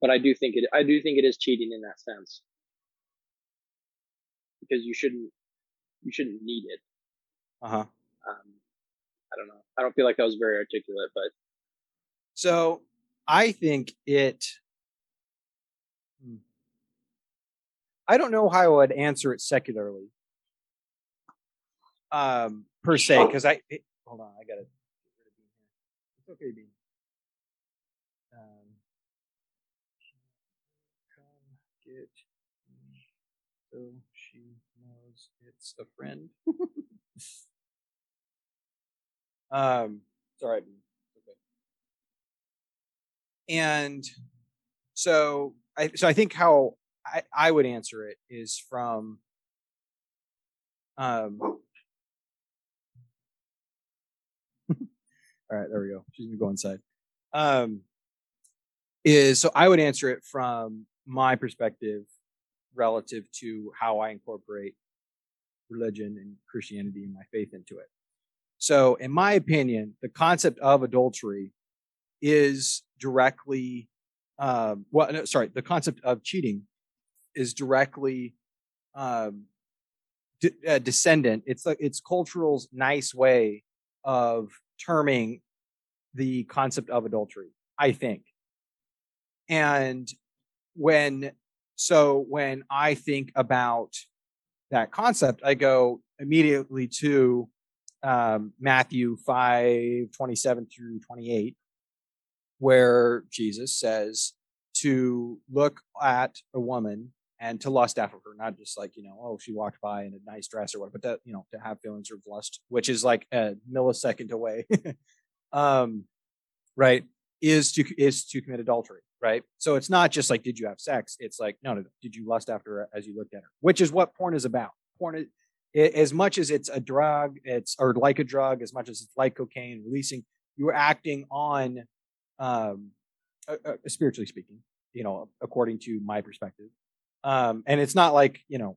but i do think it i do think it is cheating in that sense. Because you shouldn't you shouldn't need it. Uh-huh. Um i don't know. I don't feel like that was very articulate but So I think it. Hmm. I don't know how I would answer it secularly, um, per se, because I it, hold on, I gotta. It's okay, Bean. Um, come get me so she knows it's a friend. um, sorry, Bean. Okay. And so I so I think how I, I would answer it is from um all right, there we go. She's gonna go inside. Um is so I would answer it from my perspective relative to how I incorporate religion and Christianity and my faith into it. So, in my opinion, the concept of adultery is directly, um, well, no, sorry, the concept of cheating is directly um, uh, descendant. It's it's cultural's nice way of terming the concept of adultery. I think, and when so when I think about that concept, I go immediately to um, Matthew 5 27 through 28, where Jesus says to look at a woman and to lust after her, not just like, you know, oh, she walked by in a nice dress or whatever, but that, you know, to have feelings of lust, which is like a millisecond away. um, right, is to is to commit adultery, right? So it's not just like, did you have sex? It's like, no, no, did you lust after her as you looked at her? Which is what porn is about. Porn is as much as it's a drug, it's or like a drug, as much as it's like cocaine, releasing, you're acting on, um, uh, uh, spiritually speaking, you know, according to my perspective. Um, and it's not like you know,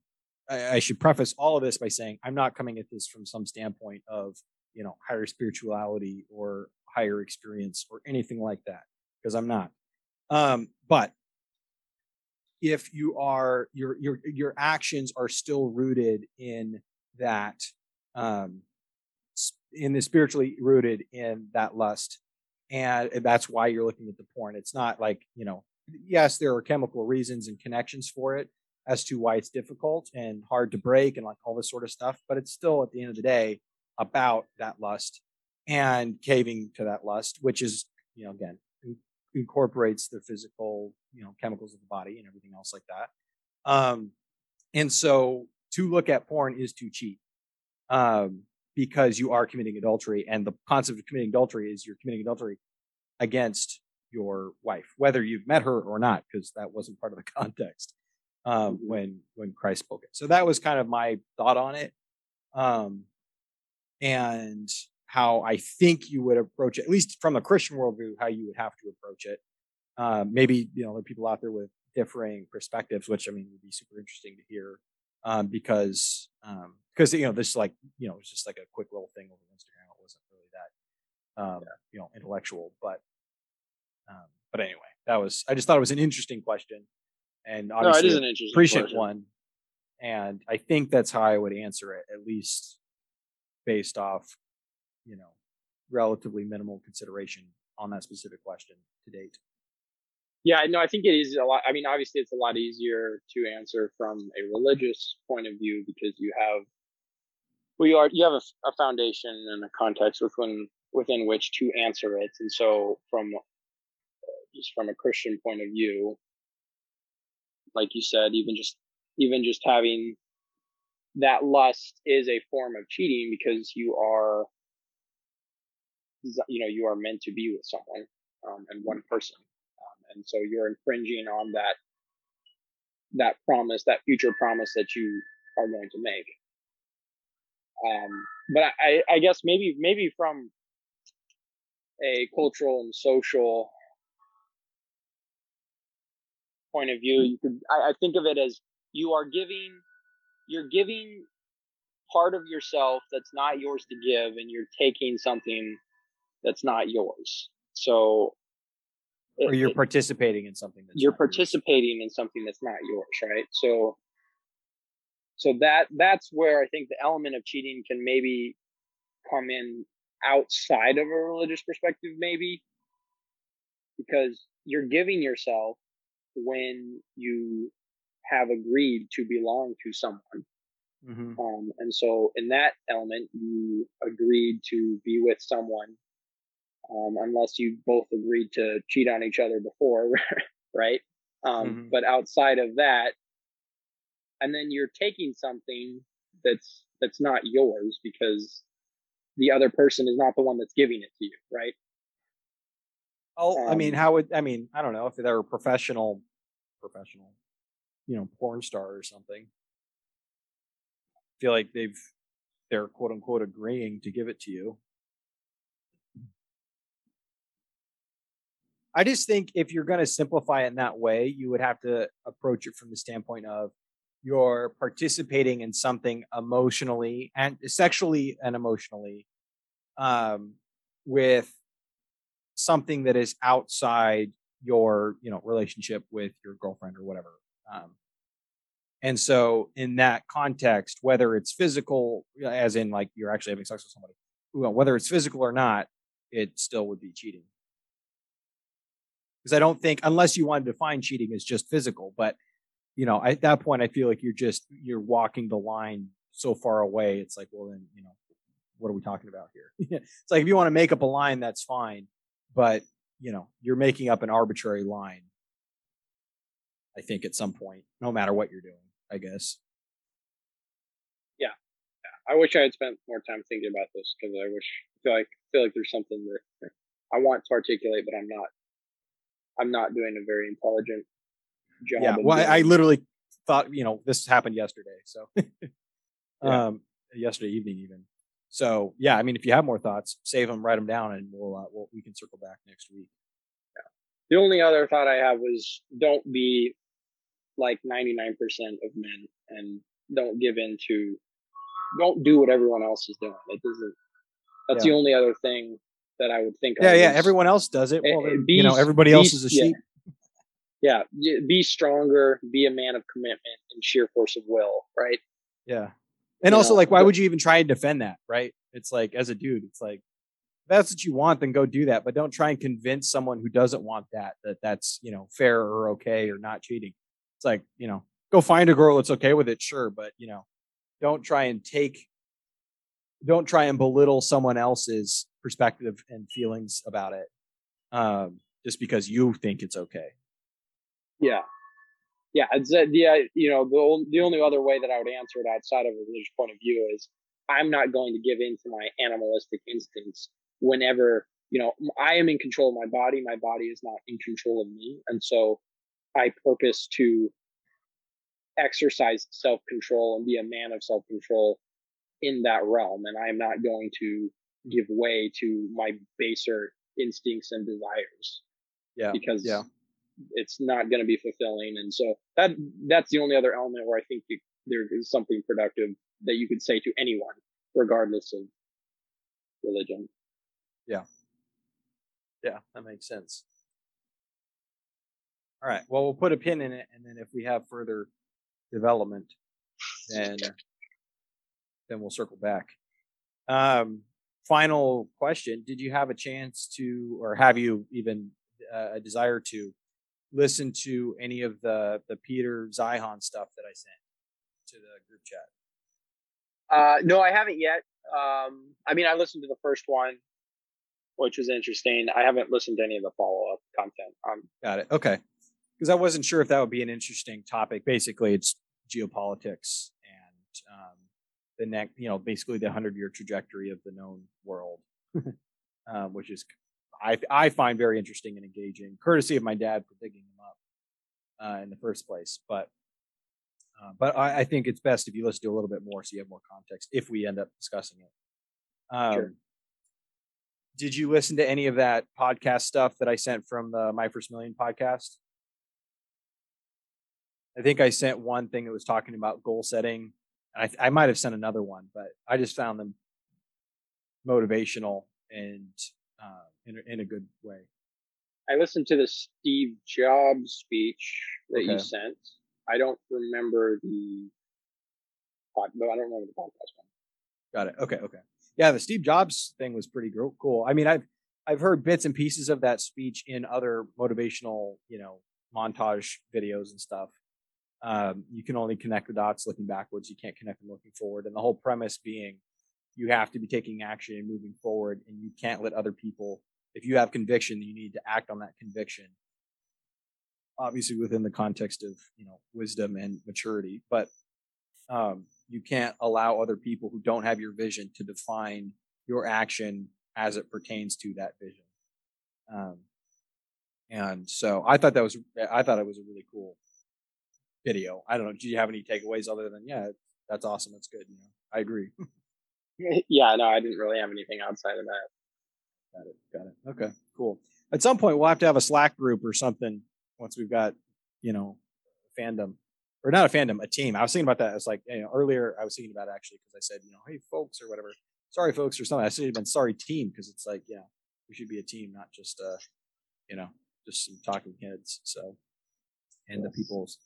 I, I should preface all of this by saying I'm not coming at this from some standpoint of you know higher spirituality or higher experience or anything like that because I'm not. Um, but if you are your your your actions are still rooted in that um in the spiritually rooted in that lust and that's why you're looking at the porn it's not like you know yes there are chemical reasons and connections for it as to why it's difficult and hard to break and like all this sort of stuff but it's still at the end of the day about that lust and caving to that lust which is you know again incorporates the physical, you know, chemicals of the body and everything else like that. Um, and so to look at porn is to cheat um, because you are committing adultery. And the concept of committing adultery is you're committing adultery against your wife, whether you've met her or not, because that wasn't part of the context um, mm-hmm. when when Christ spoke it. So that was kind of my thought on it. Um, and how I think you would approach it, at least from a Christian worldview, how you would have to approach it. Um, maybe you know there are people out there with differing perspectives, which I mean would be super interesting to hear um, because because um, you know this like you know it's just like a quick little thing over Instagram. It wasn't really that um, yeah. you know intellectual, but um, but anyway, that was I just thought it was an interesting question, and obviously no, it is an interesting prescient question. one, and I think that's how I would answer it at least based off you know, relatively minimal consideration on that specific question to date. Yeah, no, I think it is a lot. I mean, obviously, it's a lot easier to answer from a religious point of view because you have, well, you are you have a, a foundation and a context within within which to answer it, and so from just from a Christian point of view, like you said, even just even just having that lust is a form of cheating because you are you know you are meant to be with someone um, and one person. Um, and so you're infringing on that that promise that future promise that you are going to make. Um, but I, I guess maybe maybe from a cultural and social point of view you could I, I think of it as you are giving you're giving part of yourself that's not yours to give and you're taking something that's not yours. So or you're it, participating in something that's you're participating yours. in something that's not yours, right? So so that that's where I think the element of cheating can maybe come in outside of a religious perspective, maybe. because you're giving yourself when you have agreed to belong to someone. Mm-hmm. Um, and so in that element, you agreed to be with someone, um, unless you both agreed to cheat on each other before, right? Um, Mhm. But outside of that, and then you're taking something that's that's not yours because the other person is not the one that's giving it to you, right? Oh, I mean, Um, how would I mean? I don't know if they're a professional, professional, you know, porn star or something. feel like they've they're quote unquote agreeing to give it to you. I just think if you're going to simplify it in that way, you would have to approach it from the standpoint of you're participating in something emotionally and sexually and emotionally um, with something that is outside your you know relationship with your girlfriend or whatever um, and so in that context whether it's physical as in like you're actually having sex with somebody whether it's physical or not it still would be cheating. Because i don't think unless you want to define cheating as just physical but you know at that point i feel like you're just you're walking the line so far away it's like well then you know what are we talking about here? It's like if you want to make up a line that's fine but you know you're making up an arbitrary line i think at some point no matter what you're doing i guess yeah, yeah. I wish I had spent more time thinking about this because I wish I feel like I feel like there's something that I want to articulate, but I'm not. I'm not doing a very intelligent job. yeah well I, I literally thought you know this happened yesterday so Yeah. um yesterday evening even so yeah i mean if you have more thoughts save them write them down and we'll, uh, we'll we can circle back next week Yeah. The only other thought I have was don't be like 99% of men and don't give in to, don't do what everyone else is doing. It doesn't, that's the only other thing that I would think yeah of. yeah is, everyone else does it well eh, then, be you know everybody be else is a yeah. sheep Yeah. Be stronger, be a man of commitment and sheer force of will, right? Yeah. And You also, like, why would you even try and defend that? Right. It's like, as a dude, it's like, if that's what you want, then go do that. But don't try and convince someone who doesn't want that that that's, you know, fair or okay or not cheating. It's like, you know, go find a girl that's okay with it, sure. But, you know, don't try and take, don't try and belittle someone else's perspective and feelings about it um, just because you think it's okay. Yeah. Yeah. It's, uh, the, uh, you know, the, the only other way that I would answer it outside of a religious point of view is I'm not going to give in to my animalistic instincts whenever, you know, I am in control of my body. My body is not in control of me. And so I purpose to exercise self control and be a man of self control in that realm. And I am not going to give way to my baser instincts and desires Yeah. because yeah. It's not going to be fulfilling. And so that that's the only other element where I think there is something productive that you could say to anyone, regardless of religion. Yeah. Yeah, that makes sense. All right. Well, we'll put a pin in it, and then if we have further development, then then we'll circle back. Um, final question: Did you have a chance to, or have you even uh, a desire to listen to any of the the Peter Zeihan stuff that I sent to the group chat? Uh, no, I haven't yet. Um, I mean, I listened to the first one, which was interesting. I haven't listened to any of the follow up content. Um, Got it. Okay. Because I wasn't sure if that would be an interesting topic. Basically, it's geopolitics and um, the next, you know, basically the hundred year trajectory of the known world, um, which is I I find very interesting and engaging. Courtesy of my dad for digging them up uh, in the first place, but. Uh, but I, I think it's best if you listen to a little bit more so you have more context if we end up discussing it. Um, Sure. Did you listen to any of that podcast stuff that I sent from the My First Million podcast? I think I sent one thing that was talking about goal setting. I, I might have sent another one, but I just found them motivational and uh, in, a, in a good way. I listened to the Steve Jobs speech that you sent. I don't remember the pod, no, I don't remember the podcast one. Got it. Okay. Okay. Yeah. The Steve Jobs thing was pretty cool. I mean, I've, I've heard bits and pieces of that speech in other motivational, you know, montage videos and stuff. Um, you can only connect the dots looking backwards. You can't connect them looking forward. And the whole premise being you have to be taking action and moving forward and you can't let other people, if you have conviction, you need to act on that conviction. Obviously within the context of, you know, wisdom and maturity, but, um, you can't allow other people who don't have your vision to define your action as it pertains to that vision. Um, and so I thought that was, I thought it was a really cool video. I don't know. Do you have any takeaways other than, yeah, that's awesome. That's good. You know, I agree. yeah, no, I didn't really have anything outside of that. Got it. Got it. Okay, cool. At some point, we'll have to have a Slack group or something once we've got, you know, fandom or not a fandom, a team. I was thinking about that. It's like, you know, earlier I was thinking about actually because I said, you know, hey folks or whatever, sorry folks or something. I should have been sorry team because it's like, yeah, we should be a team, not just, uh, you know, just some talking heads. So, and the people's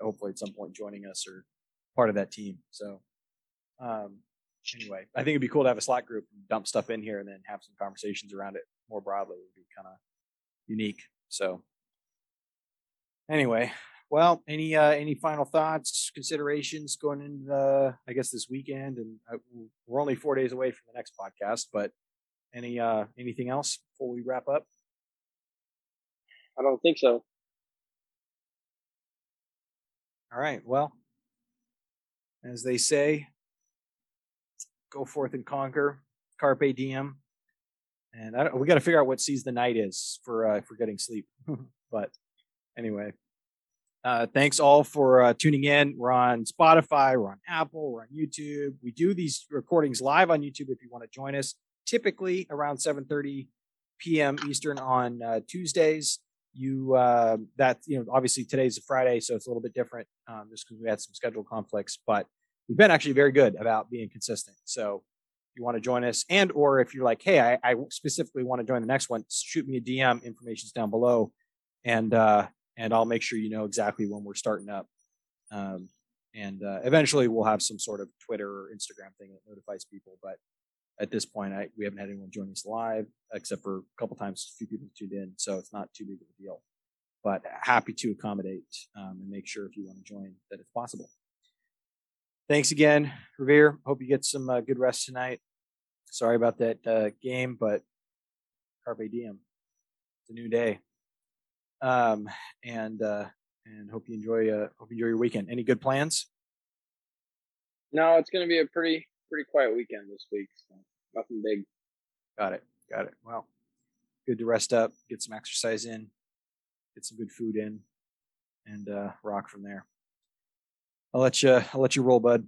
hopefully at some point joining us or part of that team. So, um, anyway, I think it'd be cool to have a Slack group and dump stuff in here and then have some conversations around it more broadly. It would be kind of unique. So, anyway, well, any uh, any final thoughts, considerations going into the, I guess this weekend, and uh, we're only four days away from the next podcast. But any uh, anything else before we wrap up? I don't think so. All right. Well, as they say, go forth and conquer. Carpe diem. And I don't, we got to figure out what seize the night is for uh, for getting sleep. but anyway, uh, thanks all for uh, tuning in. We're on Spotify, we're on Apple, we're on YouTube. We do these recordings live on YouTube if you want to join us. Typically around 7:30 p.m. Eastern on uh, Tuesdays. You uh, that you know obviously today's a Friday, so it's a little bit different um, just because we had some schedule conflicts. But we've been actually very good about being consistent. So if you want to join us, and or if you're like, hey, I, I specifically want to join the next one, shoot me a DM. Information's down below, and uh, and I'll make sure you know exactly when we're starting up. Um, and uh, eventually we'll have some sort of Twitter or Instagram thing that notifies people. But at this point, I, we haven't had anyone join us live except for a couple times, a few people tuned in, so it's not too big of a deal. But happy to accommodate um, and make sure if you want to join that it's possible. Thanks again, Revere. Hope you get some uh, good rest tonight. Sorry about that uh, game, but carpe diem. It's a new day um, and uh, and hope you enjoy uh, hope you enjoy your weekend. Any good plans? No, it's going to be a pretty pretty quiet weekend this week. So nothing big. Got it. Got it. Well, good to rest up, get some exercise in, get some good food in, and uh, rock from there. I'll let you I'll let you roll, bud.